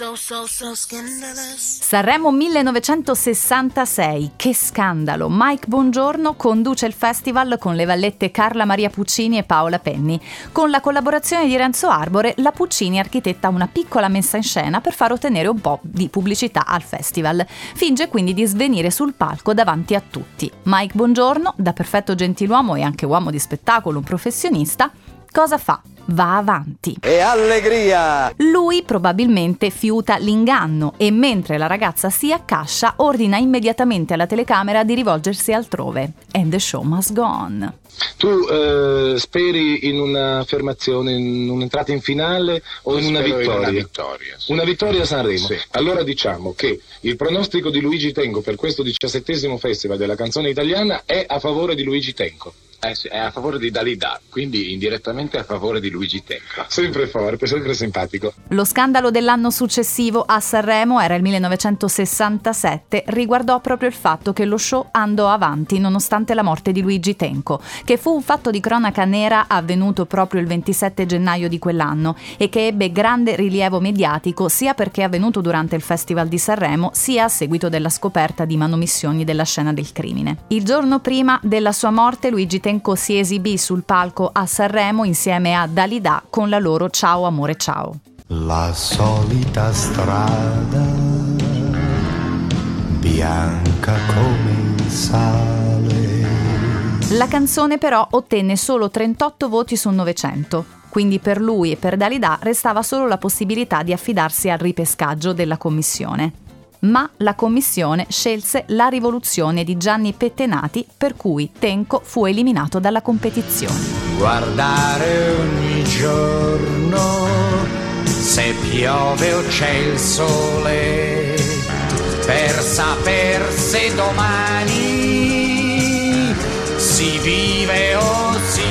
So, so, so. Sanremo 1966, che scandalo! Mike Bongiorno conduce il festival con le vallette Carla Maria Puccini e Paola Penni. Con la collaborazione di Renzo Arbore, la Puccini architetta una piccola messa in scena per far ottenere un po' di pubblicità al festival. Finge quindi di svenire sul palco davanti a tutti. Mike Bongiorno, da perfetto gentiluomo e anche uomo di spettacolo, un professionista, cosa fa? va avanti. E allegria! Lui probabilmente fiuta l'inganno e mentre la ragazza si accascia ordina immediatamente alla telecamera di rivolgersi altrove. And the show must go on. Tu eh, speri in un'affermazione, in un'entrata in finale o in una vittoria? In una vittoria. Sì. Una vittoria a Sanremo. Sì. Allora diciamo che il pronostico di Luigi Tenco per questo diciassettesimo festival della canzone italiana è a favore di Luigi Tenco. È a favore di Dalida, quindi indirettamente a favore di Luigi Tenco. Sempre forte, sempre simpatico. Lo scandalo dell'anno successivo a Sanremo era il 1967, riguardò proprio il fatto che lo show andò avanti nonostante la morte di Luigi Tenco, che fu un fatto di cronaca nera avvenuto proprio il 27 gennaio di quell'anno e che ebbe grande rilievo mediatico sia perché è avvenuto durante il Festival di Sanremo, sia a seguito della scoperta di manomissioni della scena del crimine. Il giorno prima della sua morte Luigi Tenco Tenco si esibì sul palco a Sanremo insieme a Dalida con la loro Ciao amore ciao. La solita strada, bianca come il sale. La canzone però ottenne solo 38 voti su 900. Quindi per lui e per Dalida restava solo la possibilità di affidarsi al ripescaggio della commissione ma la commissione scelse la rivoluzione di Gianni Pettenati per cui Tenco fu eliminato dalla competizione. Guardare ogni giorno se piove o c'è il sole per saper se domani si vive o si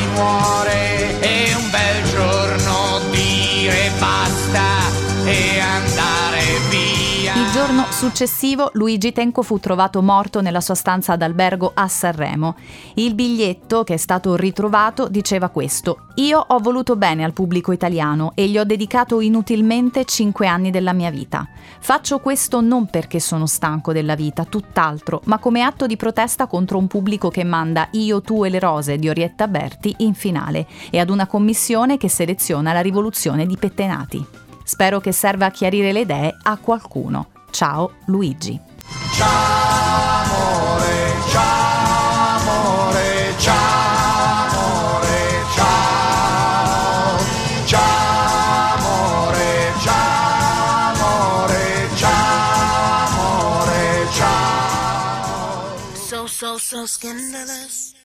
andare via. Il giorno successivo Luigi Tenco fu trovato morto nella sua stanza d'albergo a Sanremo. Il biglietto che è stato ritrovato diceva questo: Io ho voluto bene al pubblico italiano e gli ho dedicato inutilmente cinque anni della mia vita. Faccio questo non perché sono stanco della vita, tutt'altro, ma come atto di protesta contro un pubblico che manda Io, tu e le rose di Orietta Berti in finale e ad una commissione che seleziona la rivoluzione di Pettenati. Spero che serva a chiarire le idee a qualcuno. Ciao Luigi. Ciao amore, ciao amore, ciao ciao. So, so, so scandalous.